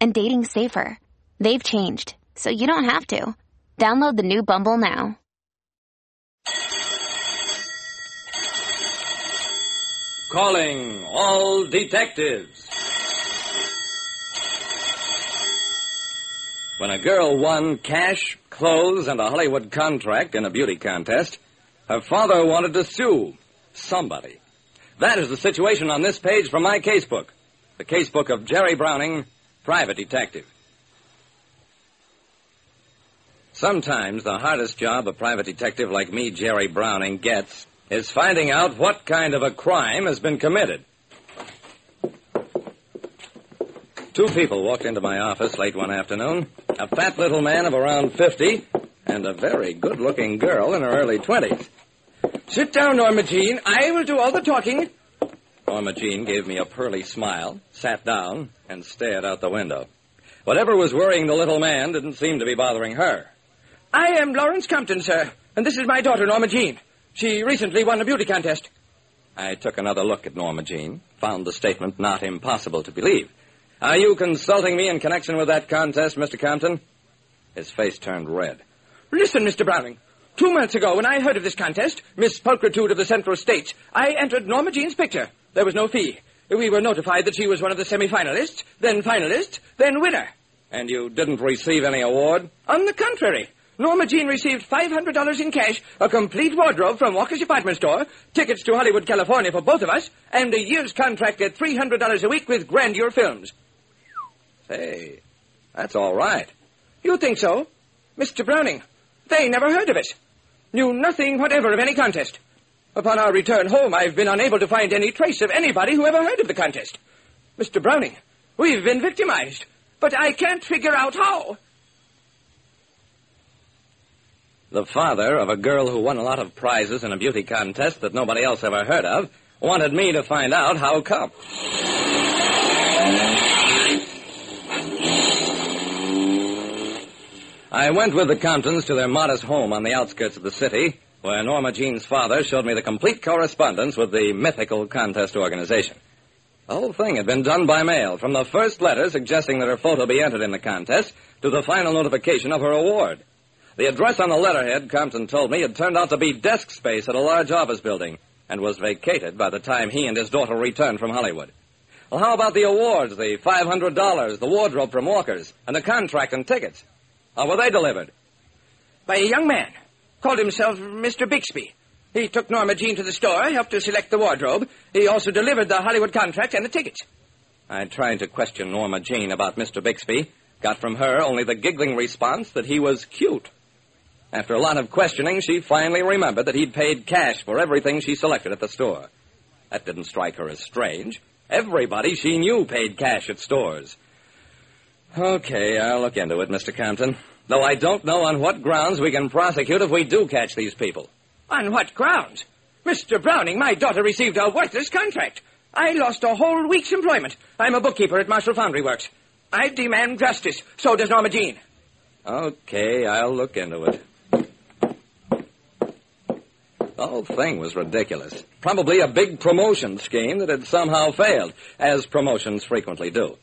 and dating safer. They've changed, so you don't have to. Download the new Bumble now. Calling all detectives. When a girl won cash, clothes, and a Hollywood contract in a beauty contest, her father wanted to sue somebody. That is the situation on this page from my casebook. The casebook of Jerry Browning, private detective. Sometimes the hardest job a private detective like me, Jerry Browning, gets is finding out what kind of a crime has been committed. Two people walked into my office late one afternoon a fat little man of around 50 and a very good looking girl in her early 20s. Sit down, Norma Jean. I will do all the talking. Norma Jean gave me a pearly smile, sat down, and stared out the window. Whatever was worrying the little man didn't seem to be bothering her. I am Lawrence Compton, sir, and this is my daughter, Norma Jean. She recently won a beauty contest. I took another look at Norma Jean, found the statement not impossible to believe. Are you consulting me in connection with that contest, Mr. Compton? His face turned red. Listen, Mr. Browning. Two months ago, when I heard of this contest, Miss Pulchritude of the Central States, I entered Norma Jean's picture. There was no fee. We were notified that she was one of the semi-finalists, then finalist, then winner. And you didn't receive any award? On the contrary. Norma Jean received $500 in cash, a complete wardrobe from Walker's department store, tickets to Hollywood, California for both of us, and a year's contract at $300 a week with Grandeur Films. Hey, that's all right. You think so? Mr. Browning, they never heard of it. Knew nothing whatever of any contest. Upon our return home, I've been unable to find any trace of anybody who ever heard of the contest. Mr. Browning, we've been victimized, but I can't figure out how. The father of a girl who won a lot of prizes in a beauty contest that nobody else ever heard of wanted me to find out how come. I went with the Comptons to their modest home on the outskirts of the city, where Norma Jean's father showed me the complete correspondence with the mythical contest organization. The whole thing had been done by mail, from the first letter suggesting that her photo be entered in the contest to the final notification of her award. The address on the letterhead, Compton told me, had turned out to be desk space at a large office building and was vacated by the time he and his daughter returned from Hollywood. Well, how about the awards, the $500, the wardrobe from Walker's, and the contract and tickets? How were they delivered? By a young man. Called himself Mr. Bixby. He took Norma Jean to the store, helped her select the wardrobe. He also delivered the Hollywood contract and the tickets. I tried to question Norma Jean about Mr. Bixby, got from her only the giggling response that he was cute. After a lot of questioning, she finally remembered that he'd paid cash for everything she selected at the store. That didn't strike her as strange. Everybody she knew paid cash at stores. Okay, I'll look into it, Mr. Compton. Though I don't know on what grounds we can prosecute if we do catch these people. On what grounds? Mr. Browning, my daughter received a worthless contract. I lost a whole week's employment. I'm a bookkeeper at Marshall Foundry Works. I demand justice. So does Norma Jean. Okay, I'll look into it. The whole thing was ridiculous. Probably a big promotion scheme that had somehow failed, as promotions frequently do.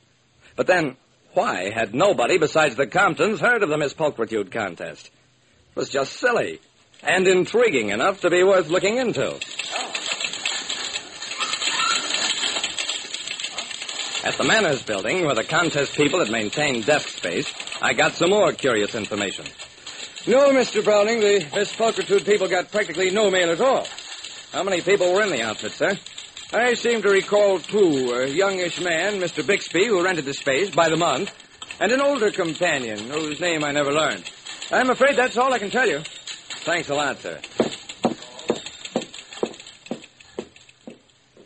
But then, why had nobody besides the Comptons heard of the Miss Pulchritude contest? It was just silly and intriguing enough to be worth looking into. At the Manners building, where the contest people had maintained desk space, I got some more curious information. No, Mr. Browning, the Miss Pulchritude people got practically no mail at all. How many people were in the outfit, sir? I seem to recall two. A youngish man, Mr. Bixby, who rented the space by the month, and an older companion, whose name I never learned. I'm afraid that's all I can tell you. Thanks a lot, sir.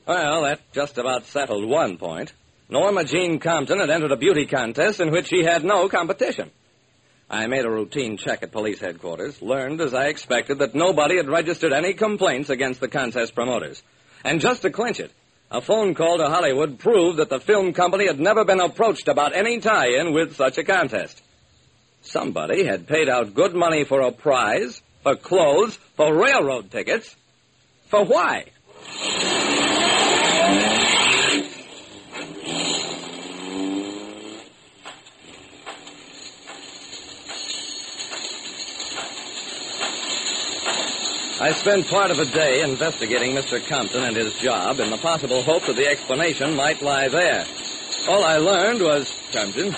Well, that just about settled one point. Norma Jean Compton had entered a beauty contest in which she had no competition. I made a routine check at police headquarters, learned, as I expected, that nobody had registered any complaints against the contest promoters. And just to clinch it, a phone call to Hollywood proved that the film company had never been approached about any tie-in with such a contest. Somebody had paid out good money for a prize, for clothes, for railroad tickets. For why? I spent part of a day investigating Mr. Compton and his job in the possible hope that the explanation might lie there. All I learned was Compton,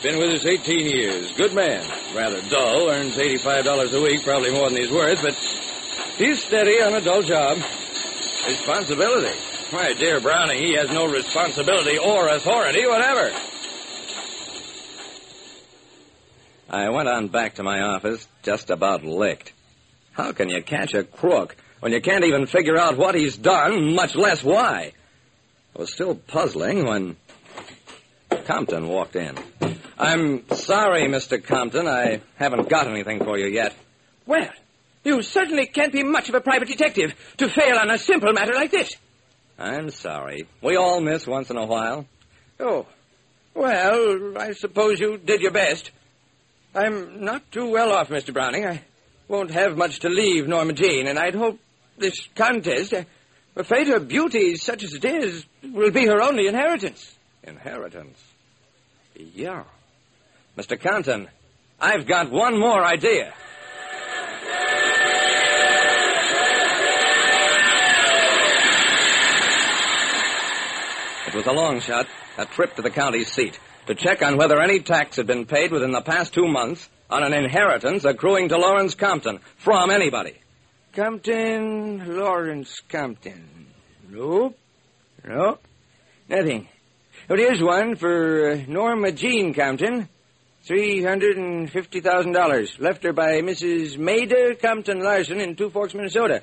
been with us 18 years. Good man. Rather dull, earns $85 a week, probably more than he's worth, but he's steady on a dull job. Responsibility. My dear Browning, he has no responsibility or authority whatever. I went on back to my office, just about licked. How can you catch a crook when you can't even figure out what he's done, much less why? I was still puzzling when Compton walked in. I'm sorry, Mr. Compton. I haven't got anything for you yet. Well, you certainly can't be much of a private detective to fail on a simple matter like this. I'm sorry. We all miss once in a while. Oh. Well, I suppose you did your best. I'm not too well off, Mr. Browning. I won't have much to leave Norma Jean, and I'd hope this contest, uh, afraid her beauty, such as it is, will be her only inheritance. Inheritance? Yeah. Mr. Compton, I've got one more idea. It was a long shot, a trip to the county seat, to check on whether any tax had been paid within the past two months on an inheritance accruing to Lawrence Compton from anybody. Compton, Lawrence Compton. Nope. Nope. Nothing. Well, here's one for uh, Norma Jean Compton. $350,000. Left her by Mrs. Maida Compton Larson in Two Forks, Minnesota.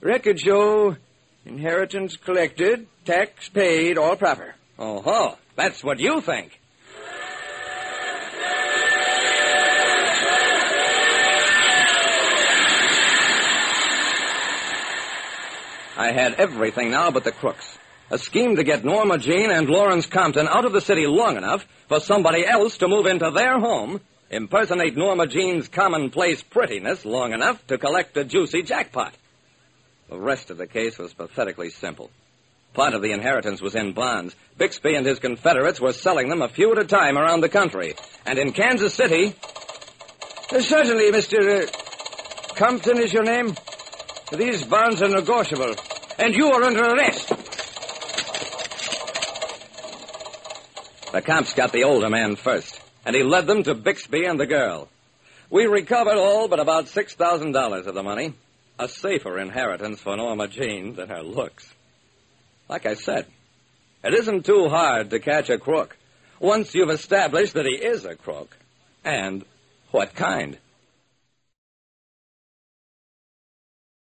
Records show inheritance collected, tax paid, all proper. Oh, ho. That's what you think. Had everything now but the crooks. A scheme to get Norma Jean and Lawrence Compton out of the city long enough for somebody else to move into their home, impersonate Norma Jean's commonplace prettiness long enough to collect a juicy jackpot. The rest of the case was pathetically simple. Part of the inheritance was in bonds. Bixby and his Confederates were selling them a few at a time around the country. And in Kansas City. Uh, certainly, Mr. Uh, Compton is your name? These bonds are negotiable, and you are under arrest. The cops got the older man first, and he led them to Bixby and the girl. We recovered all but about $6,000 of the money. A safer inheritance for Norma Jean than her looks. Like I said, it isn't too hard to catch a crook once you've established that he is a crook. And what kind?